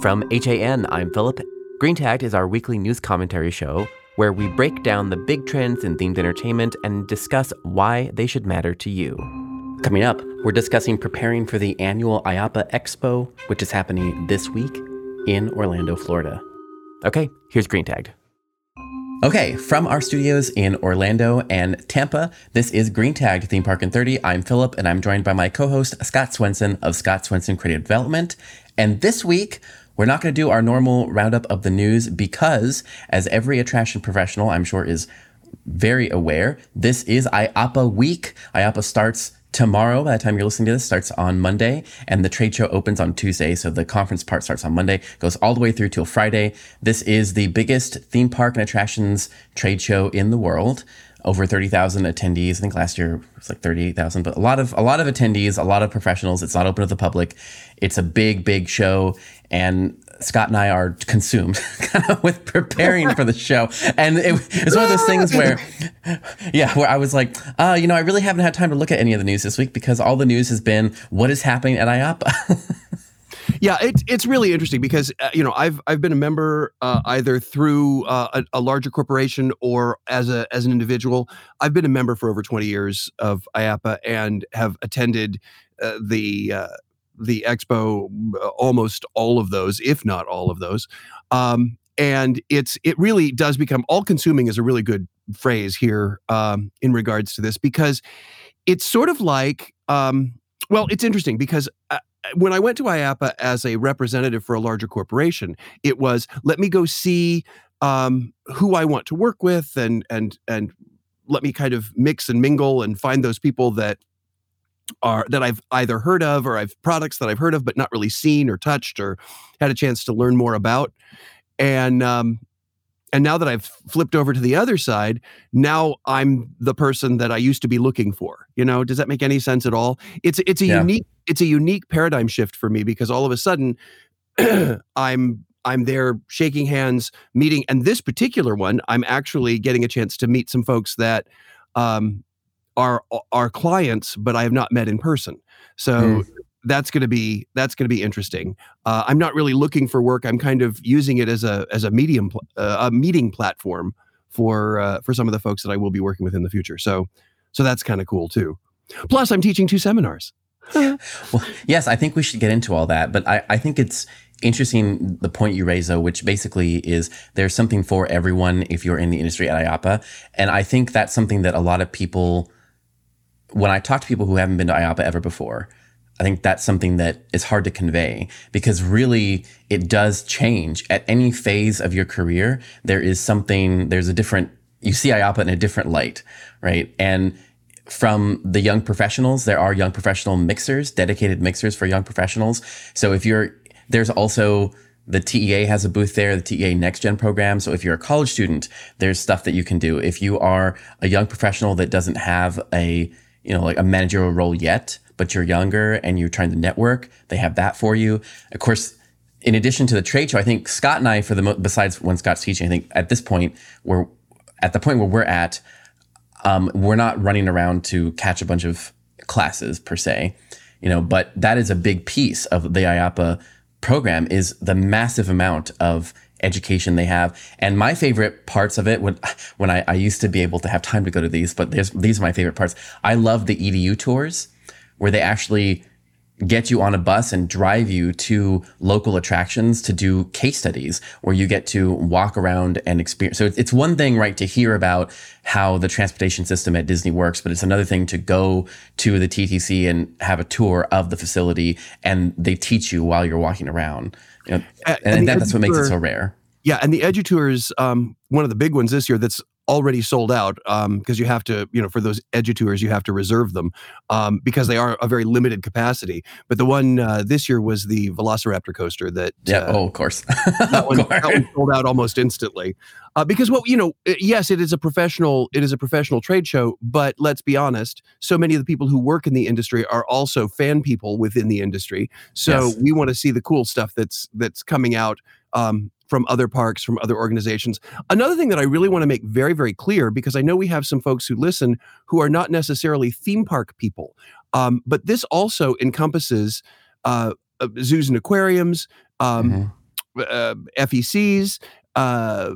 From HAN, I'm Philip. Green Tagged is our weekly news commentary show where we break down the big trends in themed entertainment and discuss why they should matter to you. Coming up, we're discussing preparing for the annual IAAPA Expo, which is happening this week in Orlando, Florida. Okay, here's Green Tagged. Okay, from our studios in Orlando and Tampa, this is Green Tagged Theme Park in 30. I'm Philip, and I'm joined by my co host, Scott Swenson of Scott Swenson Creative Development. And this week, we're not going to do our normal roundup of the news because, as every attraction professional I'm sure is very aware, this is IAAPA week. IAAPA starts tomorrow. By the time you're listening to this starts on monday and the trade show opens on tuesday so the conference part starts on monday goes all the way through till friday. This is the biggest theme park and attractions trade show in the world over 30,000 attendees. I think last year it was like 38,000, but a lot of a lot of attendees, a lot of professionals. It's not open to the public. It's a big big show and Scott and I are consumed kind of with preparing for the show. And it, was one of those things where, yeah, where I was like, uh, you know, I really haven't had time to look at any of the news this week because all the news has been what is happening at IAAPA. Yeah, it's it's really interesting because uh, you know I've I've been a member uh, either through uh, a, a, larger corporation or as a as an individual. I've been a member for over twenty years of IAAPA and have attended uh, the uh, the expo uh, almost all of those, if not all of those. Um, and it's it really does become all consuming is a really good phrase here um, in regards to this because it's sort of like um, well, it's interesting because when I went to IAAPA as a representative for a larger corporation, it was let me go see um, who I want to work with and and and let me kind of mix and mingle and find those people that are that I've either heard of or I've products that I've heard of but not really seen or touched or had a chance to learn more about. And um, and now that I've flipped over to the other side, now I'm the person that I used to be looking for. You know, does that make any sense at all? It's it's a yeah. unique it's a unique paradigm shift for me because all of a sudden I'm I'm there shaking hands, meeting, and this particular one, I'm actually getting a chance to meet some folks that um, are are clients, but I have not met in person. So mm that's going to be that's going to be interesting. Uh, I'm not really looking for work. I'm kind of using it as a as a medium uh, a meeting platform for uh, for some of the folks that I will be working with in the future. So so that's kind of cool too. Plus, I'm teaching two seminars. well, yes, I think we should get into all that, but I, I think it's interesting the point you raise though, which basically is there's something for everyone if you're in the industry at IAAPA, and I think that's something that a lot of people. When I talk to people who haven't been to IAAPA ever before, I think that's something that is hard to convey because really it does change at any phase of your career. There is something, there's a different, you see IAAPA in a different light, right? And from the young professionals, there are young professional mixers, dedicated mixers for young professionals. So if you're, there's also, the TEA has a booth there, the TEA Next Gen program. So if you're a college student, there's stuff that you can do. If you are a young professional that doesn't have a, you know, like a managerial role yet, but you're younger and you're trying to network, they have that for you. Of course, in addition to the trade show, I think Scott and I, for the mo- besides when Scott's teaching, I think at this point we're at the point where we're at, um, we're not running around to catch a bunch of classes per se, you know. But that is a big piece of the IAAPA program is the massive amount of education they have. And my favorite parts of it when when I, I used to be able to have time to go to these, but these are my favorite parts. I love the EDU tours where they actually get you on a bus and drive you to local attractions to do case studies where you get to walk around and experience. So it's one thing, right, to hear about how the transportation system at Disney works, but it's another thing to go to the TTC and have a tour of the facility and they teach you while you're walking around. You know, and, and that, that's what makes it so rare. Yeah, and the Edu Tours, um, one of the big ones this year that's already sold out because um, you have to, you know, for those edu tours, you have to reserve them um, because they are a very limited capacity. But the one uh, this year was the Velociraptor coaster that. Yeah. Uh, oh, of course. that, one, that, one, sold out almost instantly. Uh, because what you know, yes, it is a professional. It is a professional trade show, but let's be honest. So many of the people who work in the industry are also fan people within the industry. So yes. we want to see the cool stuff that's that's coming out um, from other parks, from other organizations. Another thing that I really want to make very, very clear, because I know we have some folks who listen who are not necessarily theme park people, um, but this also encompasses uh, uh zoos and aquariums. Um, mm-hmm. uh, FECs, uh,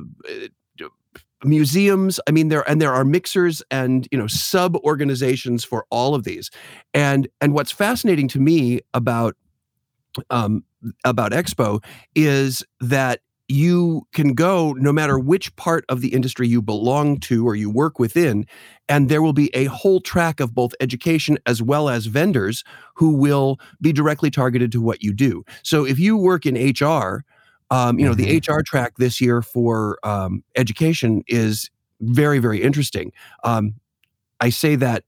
museums. I mean, there and there are mixers and you know sub organizations for all of these. And and what's fascinating to me about um, about Expo is that you can go no matter which part of the industry you belong to or you work within, and there will be a whole track of both education as well as vendors who will be directly targeted to what you do. So if you work in HR, um, you know, mm-hmm. the HR track this year for um, education is very, very interesting. Um, I say that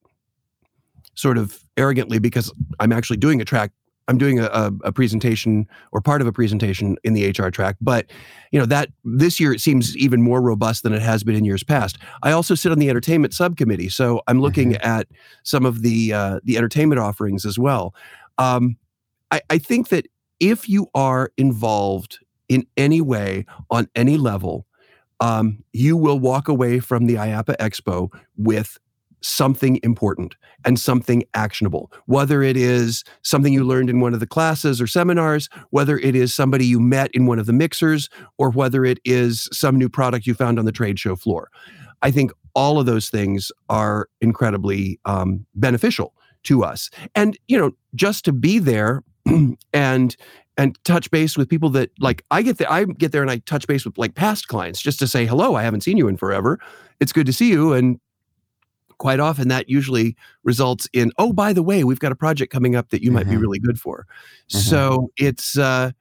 sort of arrogantly because I'm actually doing a track I'm doing a, a, presentation or part of a presentation in the HR track, but you know that this year it seems even more robust than it has been in years past. I also sit on the entertainment subcommittee, so I'm looking mm-hmm. at some of the uh, the entertainment offerings as well. Um, I, I think that if you are involved in any way on any level, um, you will walk away from the IAAPA Expo with something important and something actionable, whether it is something you learned in one of the classes or seminars, whether it is somebody you met in one of the mixers, or whether it is some new product you found on the trade show floor. I think all of those things are incredibly um, beneficial to us. And, you know, just to be there and and touch base with people that like I get there I get there and I touch base with like past clients just to say hello I haven't seen you in forever it's good to see you and quite often that usually results in oh by the way we've got a project coming up that you mm-hmm. might be mm-hmm. really good for mm-hmm. so it's uh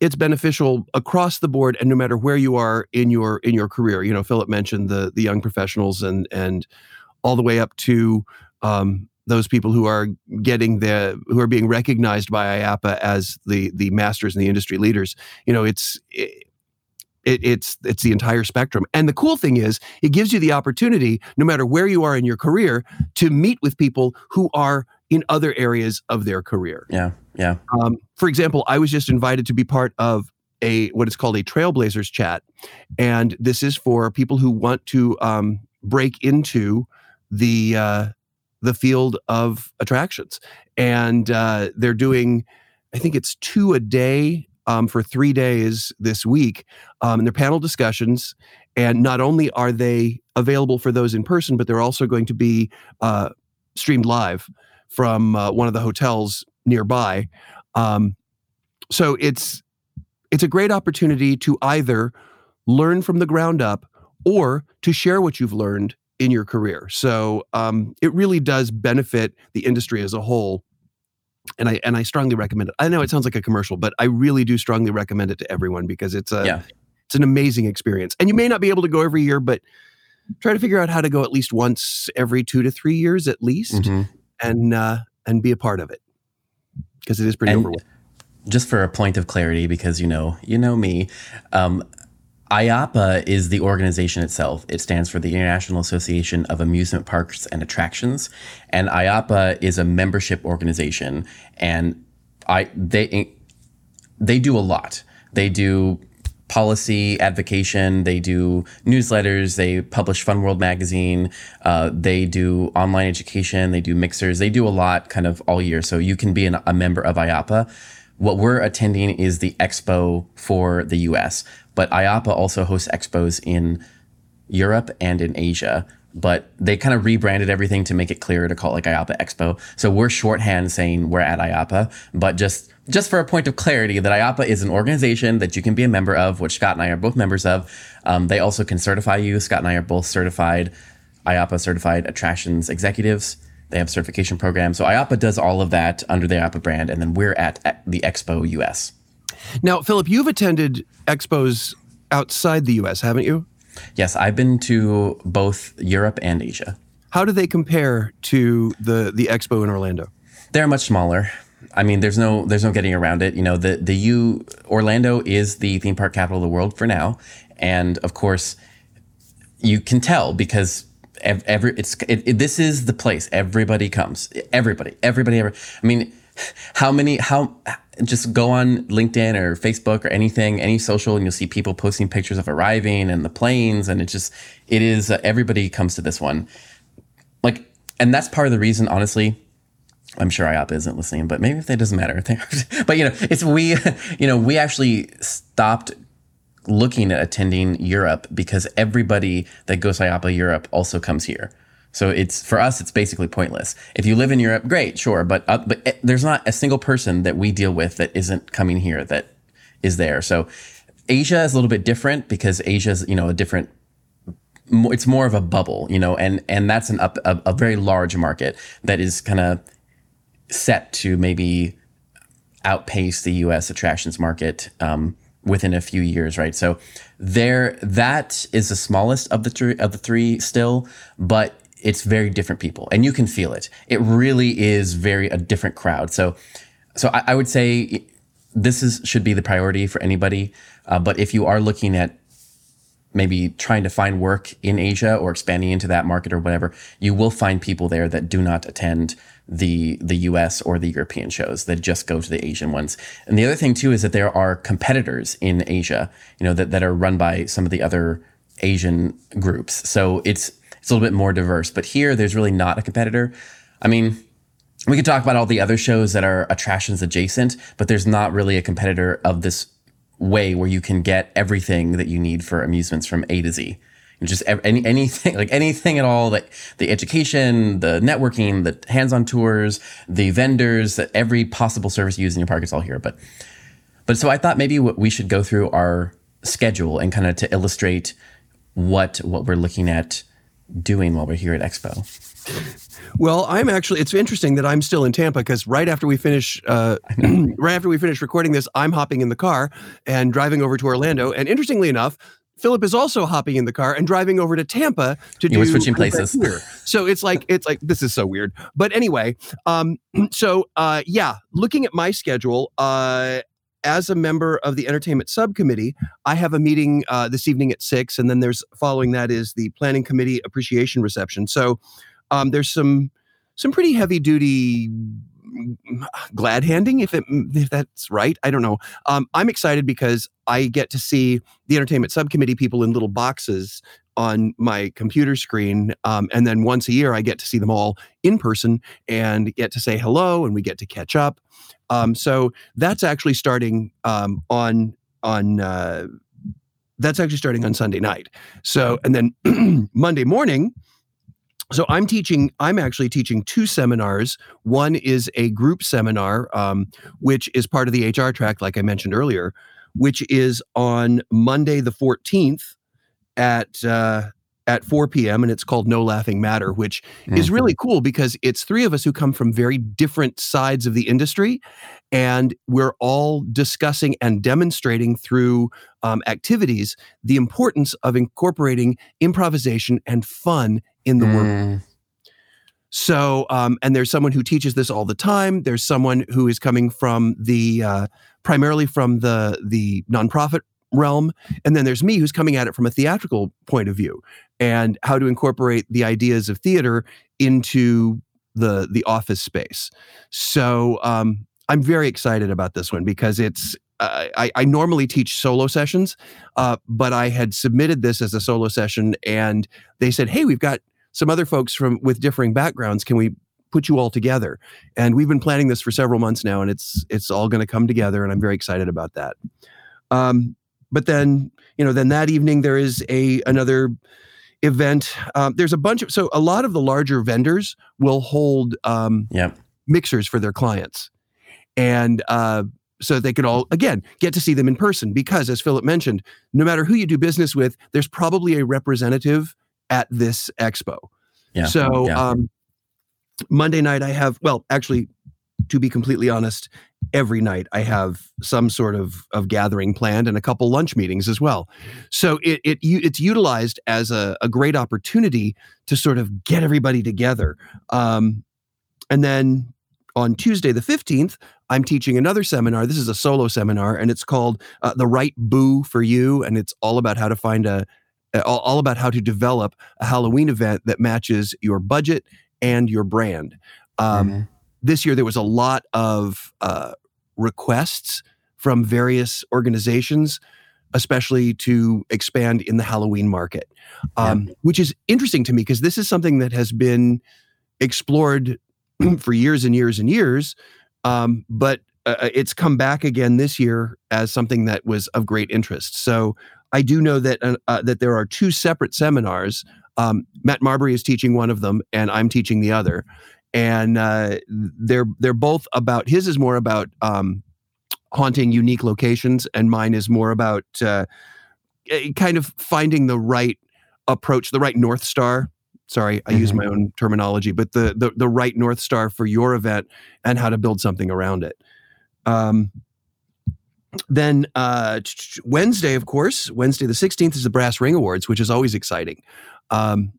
it's beneficial across the board and no matter where you are in your in your career you know philip mentioned the the young professionals and and all the way up to um, those people who are getting the who are being recognized by IAAPA as the the masters and the industry leaders you know it's it, it, it's it's the entire spectrum. And the cool thing is, it gives you the opportunity, no matter where you are in your career, to meet with people who are in other areas of their career. Yeah, yeah. Um, for example, I was just invited to be part of a what is called a Trailblazers chat, and this is for people who want to um, break into the uh, the field of attractions, and uh, they're doing. I think it's two a day um, for three days this week. Um, and they're panel discussions. And not only are they available for those in person, but they're also going to be uh, streamed live from uh, one of the hotels nearby. Um, so it's it's a great opportunity to either learn from the ground up or to share what you've learned in your career. So um, it really does benefit the industry as a whole and I and I strongly recommend it. I know it sounds like a commercial, but I really do strongly recommend it to everyone because it's a yeah. it's an amazing experience. And you may not be able to go every year, but try to figure out how to go at least once every two to three years at least, mm-hmm. and uh, and be a part of it because it is pretty and overwhelming. Just for a point of clarity, because you know you know me, um, IAAPA is the organization itself. It stands for the International Association of Amusement Parks and Attractions, and IAAPA is a membership organization. And I they they do a lot. They do policy advocation. They do newsletters. They publish Fun World magazine. Uh, they do online education. They do mixers. They do a lot, kind of all year. So you can be an, a member of IAAPA. What we're attending is the expo for the US. But IAAPA also hosts expos in Europe and in Asia. But they kind of rebranded everything to make it clearer to call it like IAAPA Expo. So we're shorthand saying we're at IAAPA, but just just for a point of clarity, that IAAPA is an organization that you can be a member of, which Scott and I are both members of. Um, they also can certify you. Scott and I are both certified IAAPA certified attractions executives. They have certification programs. So IAAPA does all of that under the IAAPA brand, and then we're at the Expo US. Now, Philip, you've attended expos outside the US, haven't you? Yes, I've been to both Europe and Asia. How do they compare to the the expo in Orlando? They're much smaller. I mean, there's no there's no getting around it. You know, the the U Orlando is the theme park capital of the world for now, and of course, you can tell because every it's it, it, this is the place everybody comes. Everybody, everybody, ever. I mean, how many how just go on LinkedIn or Facebook or anything, any social, and you'll see people posting pictures of arriving and the planes. And it just, it is, uh, everybody comes to this one. Like, and that's part of the reason, honestly, I'm sure IAAPA isn't listening, but maybe if that doesn't matter. but you know, it's we, you know, we actually stopped looking at attending Europe because everybody that goes to Europe also comes here. So it's for us, it's basically pointless. If you live in Europe, great, sure, but uh, but eh, there's not a single person that we deal with that isn't coming here that is there. So Asia is a little bit different because Asia is you know a different. It's more of a bubble, you know, and and that's an up a, a very large market that is kind of set to maybe outpace the U.S. attractions market um, within a few years, right? So there, that is the smallest of the three of the three still, but it's very different people and you can feel it. It really is very a different crowd. So so i, I would say this is should be the priority for anybody. Uh, but if you are looking at maybe trying to find work in asia or expanding into that market or whatever you will find people there that do not attend the the us or the european shows. That just go to the asian ones. And the other thing too is that there are competitors in asia you know that, that are run by some of the other asian groups. So it's it's a little bit more diverse. But here, there's really not a competitor. I mean, we could talk about all the other shows that are attractions adjacent, but there's not really a competitor of this way where you can get everything that you need for amusements from A to Z. Just any anything like anything at all like the education, the networking, the hands-on tours, the vendors, that every possible service you use in your park is all here. But but so I thought maybe we should go through our schedule and kind of to illustrate what what we're looking at doing while we're here at Expo? Well, I'm actually. It's interesting that I'm still in Tampa because right after we finish, uh, right after we finish recording this, I'm hopping in the car and driving over to Orlando. And interestingly enough, Philip is also hopping in the car and driving over to Tampa to you do. switching places. So it's like it's like this is so weird. But anyway, um, so uh, yeah, looking at my schedule, uh, as a member of the entertainment subcommittee, I have a meeting uh, this evening at six, and then there's following that is the planning committee appreciation reception. So um, there's some some pretty heavy duty mm, glad handing if it if that's right i don't know um, i'm excited because i get to see the entertainment subcommittee people in little boxes on my computer screen um, and then once a year i get to see them all in person and get to say hello and we get to catch up um, so that's actually starting um, on on uh, that's actually starting on Sunday night. So and then Monday morning. So I'm teaching. I'm actually teaching two seminars. One is a group seminar, um, which is part of the HR track, like I mentioned earlier, which is on Monday the 14th at uh, at 4 p.m. and it's called No Laughing Matter, which mm-hmm. is really cool because it's three of us who come from very different sides of the industry. And we're all discussing and demonstrating through um, activities the importance of incorporating improvisation and fun in the mm. work. So, um, and there's someone who teaches this all the time. There's someone who is coming from the uh, primarily from the the nonprofit realm. And then there's me who's coming at it from a theatrical point of view and how to incorporate the ideas of theater into the the office space. So um, I'm very excited about this one because it's I, I, normally teach solo sessions, uh, but I had submitted this as a solo session, and they said, "Hey, we've got some other folks from with differing backgrounds. Can we put you all together?" And we've been planning this for several months now, and it's it's all going to come together, and I'm very excited about that. Um, but then you know then that evening there is a another event um, there's a bunch of so a lot of the larger vendors will hold um, yep. mixers for their clients and uh, so they could all again get to see them in person because as philip mentioned no matter who you do business with there's probably a representative at this expo yeah. so yeah. Um, monday night i have well actually to be completely honest every night I have some sort of of gathering planned and a couple lunch meetings as well. So it, it it's utilized as a, a great opportunity to sort of get everybody together. Um, and then on Tuesday the 15th, I'm teaching another seminar. This is a solo seminar, and it's called uh, "The Right Boo for You," and it's all about how to find a all about how to develop a Halloween event that matches your budget and your brand. Um, mm-hmm this year there was a lot of uh, requests from various organizations, especially to expand in the Halloween market, um, yeah. which is interesting to me because this is something that has been explored for years and years and years. Um, but uh, uh, it's come back again this year as something that was of great interest. So I do know that uh, uh, that there are two separate seminars. Um, Matt Marbury is teaching one of them, and I'm teaching the other. And uh, they're they're both about. His is more about um, haunting unique locations, and mine is more about uh, kind of finding the right approach, the right north star sorry i mm-hmm. use my own terminology but the, the the right north star for your event and how to build something around it um, then uh, Wednesday, of course, Wednesday the 16th is the Brass Ring Awards, which is always exciting. Um,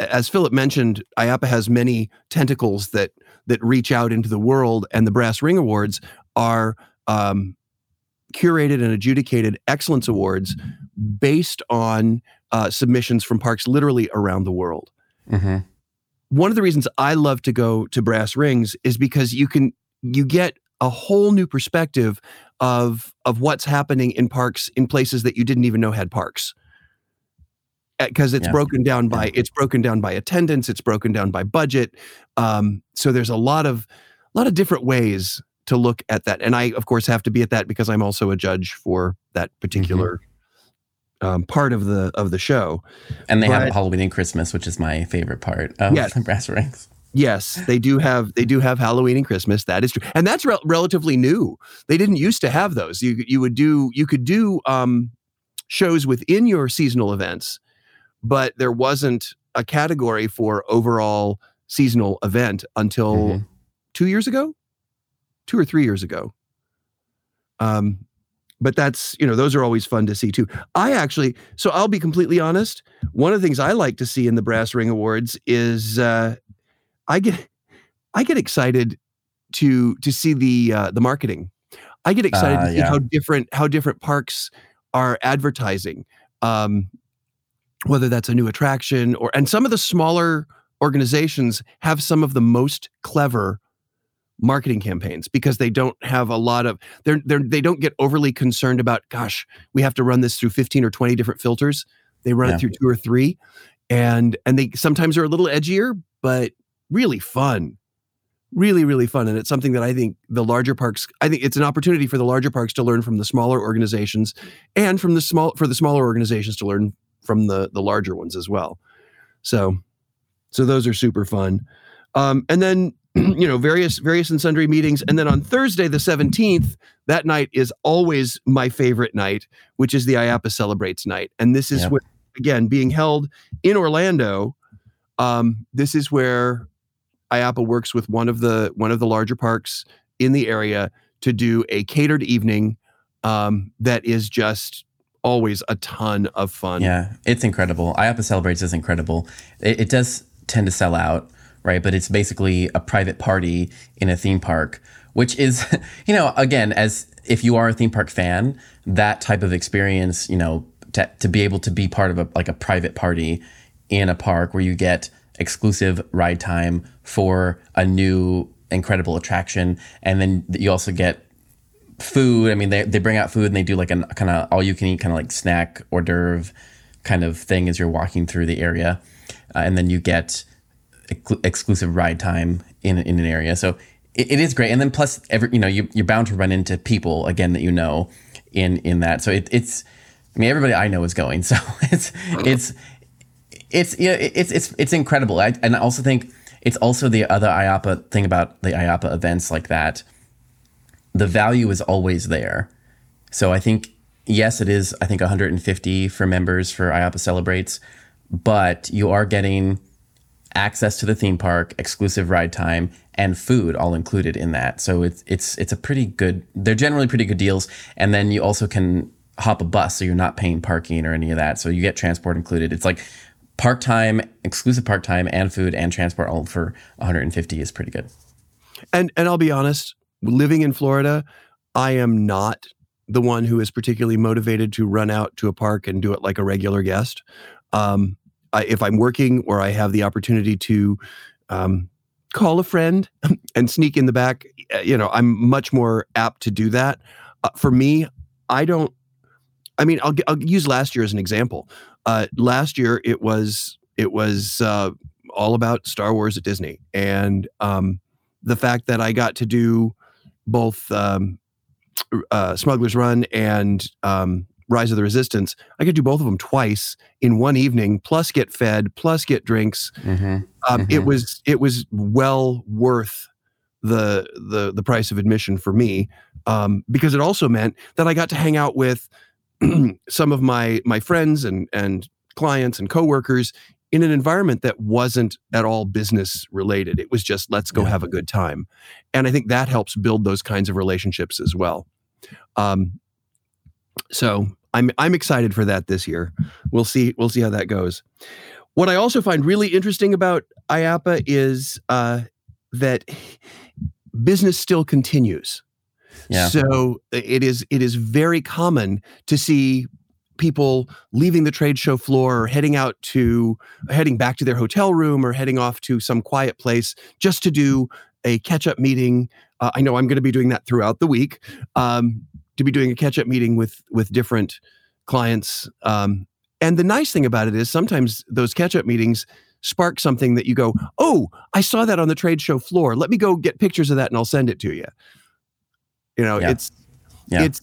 as Philip mentioned, IAAPA has many tentacles that that reach out into the world, and the Brass Ring Awards are um, curated and adjudicated excellence awards based on uh, submissions from parks literally around the world. Mm-hmm. One of the reasons I love to go to Brass Rings is because you can you get a whole new perspective of of what's happening in parks in places that you didn't even know had parks because it's yeah. broken down by yeah. it's broken down by attendance it's broken down by budget um, so there's a lot of a lot of different ways to look at that and i of course have to be at that because i'm also a judge for that particular mm-hmm. um, part of the of the show and they but, have halloween and christmas which is my favorite part of yes. brass rings Yes, they do have they do have Halloween and Christmas. That is true, and that's re- relatively new. They didn't used to have those. You you would do you could do um, shows within your seasonal events, but there wasn't a category for overall seasonal event until mm-hmm. two years ago, two or three years ago. Um, but that's you know those are always fun to see too. I actually, so I'll be completely honest. One of the things I like to see in the Brass Ring Awards is uh, I get I get excited to to see the uh, the marketing. I get excited uh, to see yeah. how different how different parks are advertising. Um, whether that's a new attraction or and some of the smaller organizations have some of the most clever marketing campaigns because they don't have a lot of they're, they're they don't get overly concerned about gosh we have to run this through 15 or 20 different filters. They run yeah. it through two or three. And and they sometimes are a little edgier but really fun. Really really fun. And it's something that i think the larger parks i think it's an opportunity for the larger parks to learn from the smaller organizations and from the small for the smaller organizations to learn from the the larger ones as well. So so those are super fun. Um, and then you know various various and sundry meetings. And then on thursday the 17th that night is always my favorite night which is the IAAPA celebrates night. And this is yep. where again being held in orlando um, this is where IAAPA works with one of the one of the larger parks in the area to do a catered evening um, that is just always a ton of fun. Yeah, it's incredible. IAAPA Celebrates is incredible. It, it, does tend to sell out, right? But it's basically a private party in a theme park, which is, you know, again, as if you are a theme park fan, that type of experience, you know, to, to be able to be part of a like a private party in a park where you get exclusive ride time for a new incredible attraction. And then you also get food. I mean, they, they bring out food and they do like a kind of all you can eat kind of like snack hors d'oeuvre kind of thing as you're walking through the area. Uh, and then you get ex- exclusive ride time in, in an area. So it, it is great. And then plus every, you know, you, you're bound to run into people again that you know in, in that. So it, it's, I mean, everybody I know is going. So it's, it's, it's know, it's it's it's incredible. I, and I also think it's also the other IAAPA thing about the IAAPA events like that. The value is always there. So I think yes, it is. I think 150 for members for IAAPA celebrates, but you are getting access to the theme park, exclusive ride time, and food all included in that. So it's it's it's a pretty good. They're generally pretty good deals, and then you also can hop a bus, so you're not paying parking or any of that. So you get transport included. It's like part time, exclusive part time, and food and transport all for 150 is pretty good. And and I'll be honest, living in Florida, I am not the one who is particularly motivated to run out to a park and do it like a regular guest. Um, I, if I'm working or I have the opportunity to um, call a friend and sneak in the back, you know, I'm much more apt to do that. Uh, for me, I don't. I mean, I'll, I'll use last year as an example. Uh, last year it was it was uh, all about Star Wars at Disney, and um, the fact that I got to do both um, uh, Smuggler's Run and um, Rise of the Resistance, I could do both of them twice in one evening, plus get fed, plus get drinks. Mm-hmm. Um, mm-hmm. It was it was well worth the the the price of admission for me um, because it also meant that I got to hang out with some of my my friends and and clients and coworkers in an environment that wasn't at all business related. It was just let's go yeah. have a good time, and I think that helps build those kinds of relationships as well. Um, so I'm I'm excited for that this year. We'll see we'll see how that goes. What I also find really interesting about IAAPA is uh, that business still continues. Yeah. So it is it is very common to see people leaving the trade show floor or heading out to heading back to their hotel room or heading off to some quiet place just to do a catch up meeting. Uh, I know I'm going to be doing that throughout the week. Um, to be doing a catch up meeting with with different clients. Um, and the nice thing about it is sometimes those catch up meetings spark something that you go, oh, I saw that on the trade show floor. Let me go get pictures of that and I'll send it to you. You know, yeah. it's yeah. it's.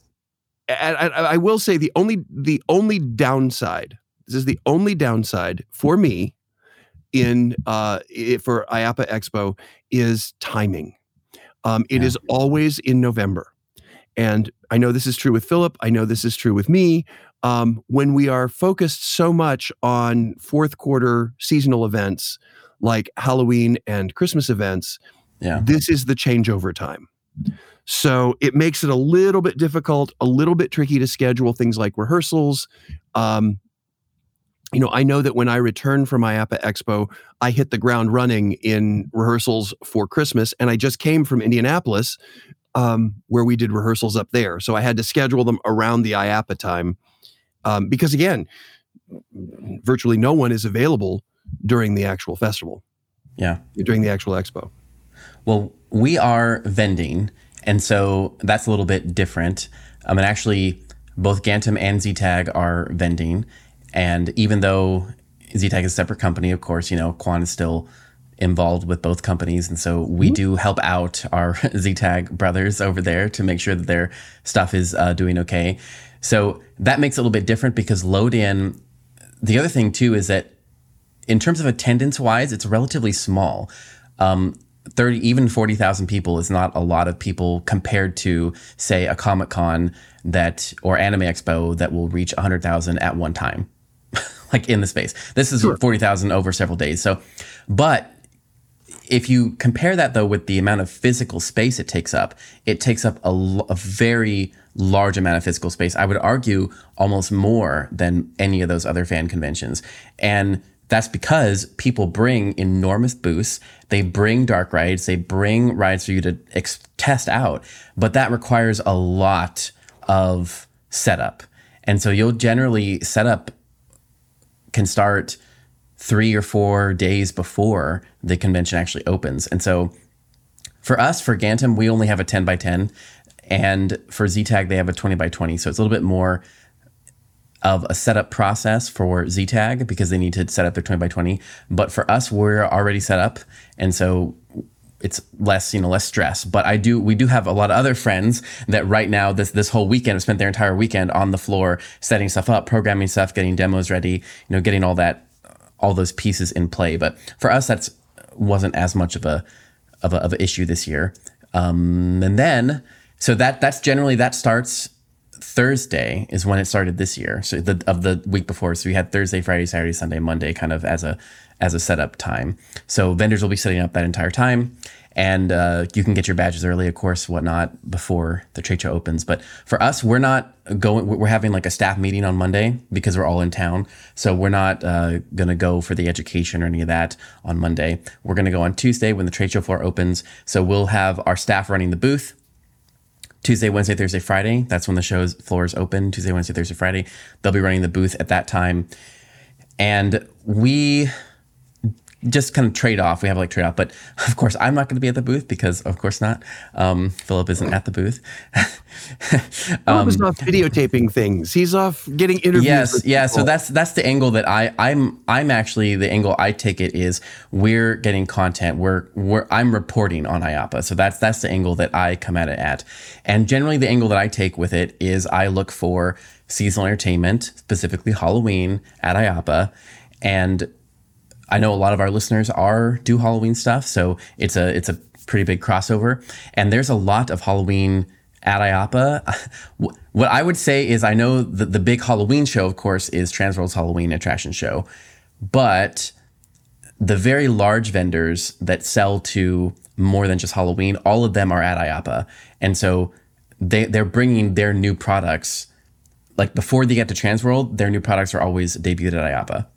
I, I, I will say the only the only downside. This is the only downside for me in uh for IAAPA Expo is timing. Um, it yeah. is always in November. And I know this is true with Philip. I know this is true with me. Um, when we are focused so much on fourth quarter seasonal events like Halloween and Christmas events, yeah. this is the changeover time. So it makes it a little bit difficult, a little bit tricky to schedule things like rehearsals. Um, you know, I know that when I returned from IAAPA Expo, I hit the ground running in rehearsals for Christmas, and I just came from Indianapolis, um, where we did rehearsals up there. So I had to schedule them around the IAAPA time um, because, again, virtually no one is available during the actual festival. Yeah. During the actual expo. Well, we are vending. And so that's a little bit different. I mean, actually, both Gantom and ZTAG are vending. And even though ZTAG is a separate company, of course, you know, Quan is still involved with both companies. And so we mm-hmm. do help out our ZTAG brothers over there to make sure that their stuff is uh, doing okay. So that makes it a little bit different because load in. The other thing too is that in terms of attendance wise, it's relatively small. Um, 30, even 40,000 people is not a lot of people compared to, say, a Comic Con that or Anime Expo that will reach 100,000 at one time, like in the space. This is sure. 40,000 over several days. So, but if you compare that though with the amount of physical space it takes up, it takes up a, a, very large amount of physical space. I would argue almost more than any of those other fan conventions. And that's because people bring enormous booths. They bring dark rides. They bring rides for you to ex- test out. But that requires a lot of setup. And so you'll generally set up can start three or four days before the convention actually opens. And so for us, for Gantom, we only have a 10 by 10. And for ZTAG, they have a 20 by 20. So it's a little bit more of a setup process for ZTAG because they need to set up their 20 by 20. But for us, we're already set up. And so it's less, you know, less stress. But I do, we do have a lot of other friends that right now, this this whole weekend, have spent their entire weekend on the floor setting stuff up, programming stuff, getting demos ready, you know, getting all that all those pieces in play. But for us, that's wasn't as much of a of a of an issue this year. Um, and then so that that's generally that starts Thursday is when it started this year. So the of the week before. So we had Thursday, Friday, Saturday, Sunday, Monday, kind of as a as a setup time. So vendors will be setting up that entire time and uh, you can get your badges early, of course, whatnot, before the trade show opens. But for us, we're not going. We're having like a staff meeting on Monday because we're all in town. So we're not uh, gonna go for the education or any of that on Monday. We're gonna go on Tuesday when the trade show floor opens. So we'll have our staff running the booth. Tuesday, Wednesday, Thursday, Friday. That's when the show's floors open. Tuesday, Wednesday, Thursday, Friday. They'll be running the booth at that time. And we just kind of trade off. We have like trade off, but of course I'm not going to be at the booth because of course not. Um, Philip isn't at the booth. um, Philip is off videotaping things. He's off getting interviews. Yes, yeah. So that's that's the angle that I I'm I'm actually the angle I take it is we're getting content. We're we're I'm reporting on IAAPA. So that's that's the angle that I come at it at. And generally the angle that I take with it is I look for seasonal entertainment, specifically Halloween at IAAPA, and I know a lot of our listeners are do Halloween stuff, so it's a it's a pretty big crossover. And there's a lot of Halloween at IAAPA. What I would say is I know the, the big Halloween show, of course, is Transworld's Halloween Attraction Show, but the very large vendors that sell to more than just Halloween, all of them are at IAAPA. and so they they're bringing their new products. Like before they get to Transworld, their new products are always debuted at IAAPA.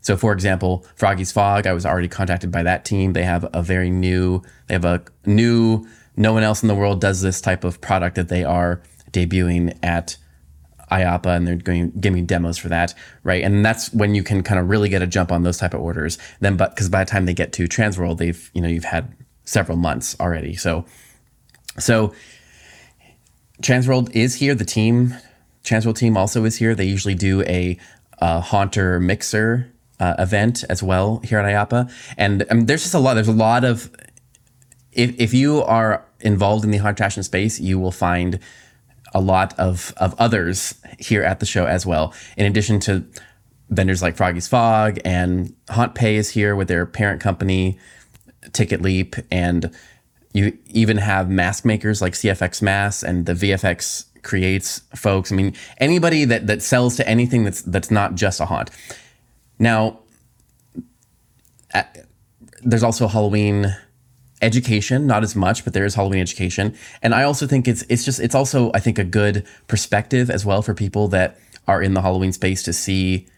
So, for example, Froggy's Fog, I was already contacted by that team. They have a very new, they have a new, no one else in the world does this type of product that they are debuting at IAAPA and they're going giving demos for that, right? And that's when you can kind of really get a jump on those type of orders. Then, but because by the time they get to Transworld, they've you know you've had several months already. So, so Transworld is here. The team, Transworld team also is here. They usually do a, a Haunter mixer uh, event as well here at IAAPA. And um, there's just a lot. There's a lot of if if you are involved in the haunt attraction space, you will find a lot of of others here at the show as well. In addition to vendors like Froggy's Fog and Haunt Pay is here with their parent company Ticket Leap, and you even have mask makers like CFX Masks and the VFX creates folks. I mean, anybody that that sells to anything that's that's not just a haunt. Now, at, there's also Halloween education, not as much, but there is Halloween education. And I also think it's it's just it's also I think a good perspective as well for people that are in the Halloween space to see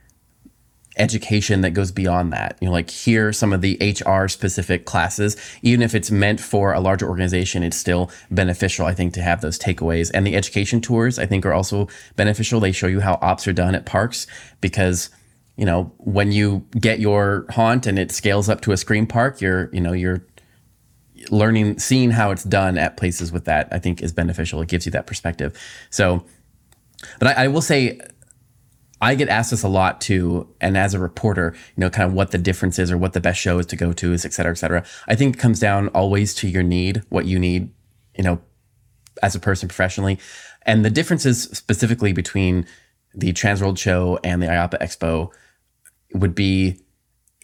education that goes beyond that. You know, like hear some of the HR specific classes, even if it's meant for a larger organization, it's still beneficial, I think, to have those takeaways. And the education tours, I think, are also beneficial. They show you how ops are done at parks because you know, when you get your haunt and it scales up to a scream park, you're, you know, you're learning, seeing how it's done at places with that, I think is beneficial. It gives you that perspective. So, but I, I will say, I get asked this a lot too, and as a reporter, you know, kind of what the difference is or what the best show is to go to is, et cetera, et cetera. I think it comes down always to your need, what you need, you know, as a person professionally. And the differences specifically between the Transworld show and the IAAPA Expo would be,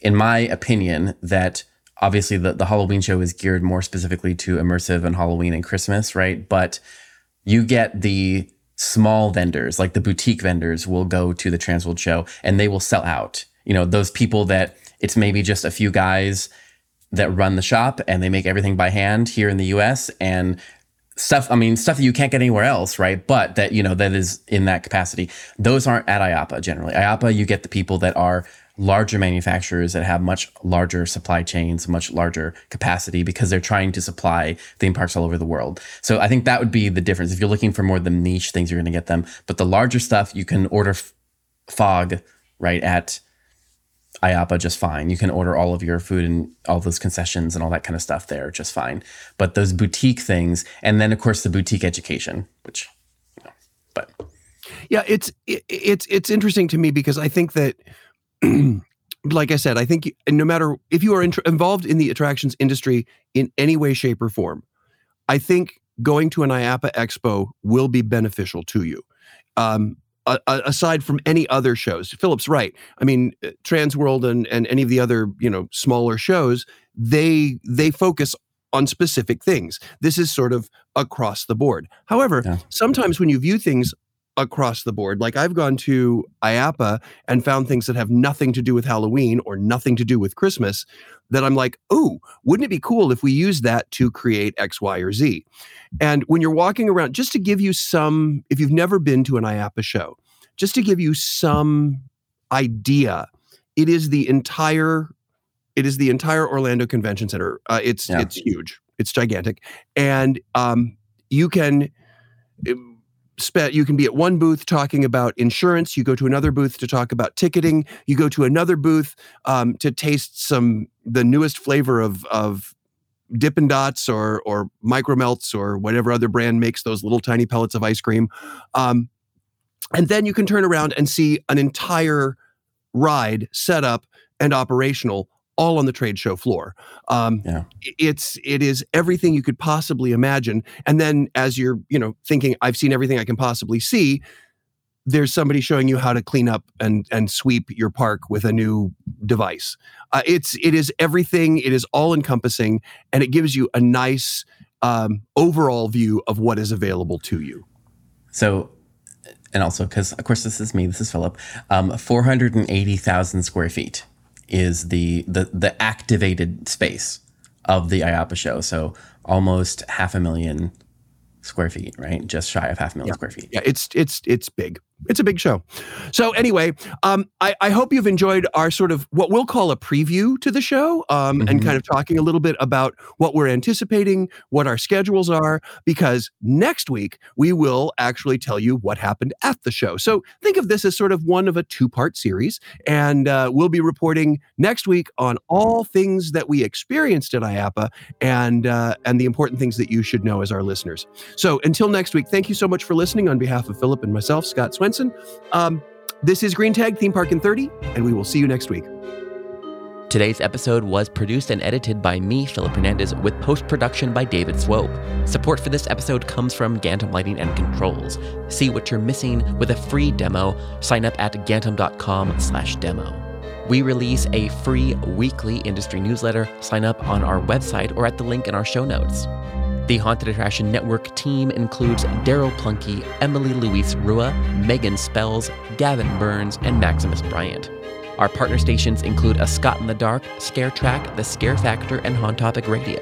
in my opinion, that obviously the, the Halloween show is geared more specifically to immersive and Halloween and Christmas, right? But you get the small vendors, like the boutique vendors, will go to the Transworld show and they will sell out. You know, those people that it's maybe just a few guys that run the shop and they make everything by hand here in the US and stuff i mean stuff that you can't get anywhere else right? But that you know that is in that capacity. Those aren't at IAAPA generally. IAAPA you get the people that are larger manufacturers that have much larger supply chains much larger capacity because they're trying to supply theme parks all over the world. So i think that would be the difference. If you're looking for more the niche things you're going to get them. But the larger stuff you can order f- fog right at IAAPA just fine. You can order all of your food and all those concessions and all that kind of stuff there just fine. But those boutique things, and then of course the boutique education, which, you know, but yeah, it's it, it's it's interesting to me because I think that. like I said, I think no matter if you are in, involved in the attractions industry in any way, shape, or form, I think going to an IAAPA expo will be beneficial to you. Um, uh, aside from any other shows. Philip's right. I mean, uh, Transworld and and any of the other you know smaller shows, they they focus on specific things. This is sort of across the board. However, yeah. sometimes when you view things across the board. Like I've gone to IAAPA and found things that have nothing to do with Halloween or nothing to do with Christmas that I'm like, oh, wouldn't it be cool if we use that to create X, Y, or Z? And when you're walking around, just to give you some, if you've never been to an IAAPA show, just to give you some idea, it is the entire, it is the entire Orlando Convention Center. Uh, it's yeah. it's huge, it's gigantic, and um, you can spe- you can be at one booth talking about insurance. You go to another booth to talk about ticketing. You go to another booth um, to taste some the newest flavor of of Dippin' Dots or or micromelts or whatever other brand makes those little tiny pellets of ice cream. Um, and then you can turn around and see an entire ride set up and operational all on the trade show floor. Um, Yeah. It's it is everything you could possibly imagine. And then as you're you know thinking I've seen everything I can possibly see, there's somebody showing you how to clean up and and sweep your park with a new device. Uh, it's it is everything. It is all encompassing, and it gives you a nice um, overall view of what is available to you. So, and also because of course this is me, this is Philip. Um, four hundred and eighty thousand square feet is the the the activated space of the IAAPA show. So almost half a million square feet, right? Just shy of half a million square feet. yeah it's it's it's big it's a big show. So anyway um i i hope you've enjoyed our sort of what we'll call a preview to the show um and Mhm. kind of talking a little bit about what we're anticipating what our schedules are because next week we will actually tell you what happened at the show. So think of this as sort of one of a two part series and uh, we'll be reporting next week on all things that we experienced at IAAPA and uh, and the important things that you should know as our listeners. So until next week, thank you so much for listening. On behalf of Philip and myself, Scott Um, this is Green Tag Theme Park in 30, and we will see you next week. Today's episode was produced and edited by me, Philip Hernandez, with post production by David Swope. Support for this episode comes from Gantom Lighting and Controls. See what you're missing with a free demo. Sign up at gantom.com/demo. We release a free weekly industry newsletter. Sign up on our website or at the link in our show notes. The Haunted Attraction Network team includes Daryl Plunkey, Emily Louise Rua, Megan Spells, Gavin Burns, and Maximus Bryant. Our partner stations include A Scott in the Dark, Scare Track, The Scare Factor, and Haunt Topic Radio.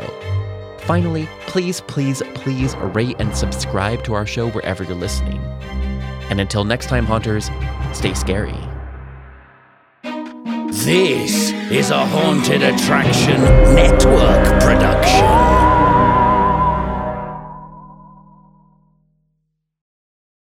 Finally, please, please, please rate and subscribe to our show wherever you're listening. And until next time, Haunters, stay scary. This is a Haunted Attraction Network production.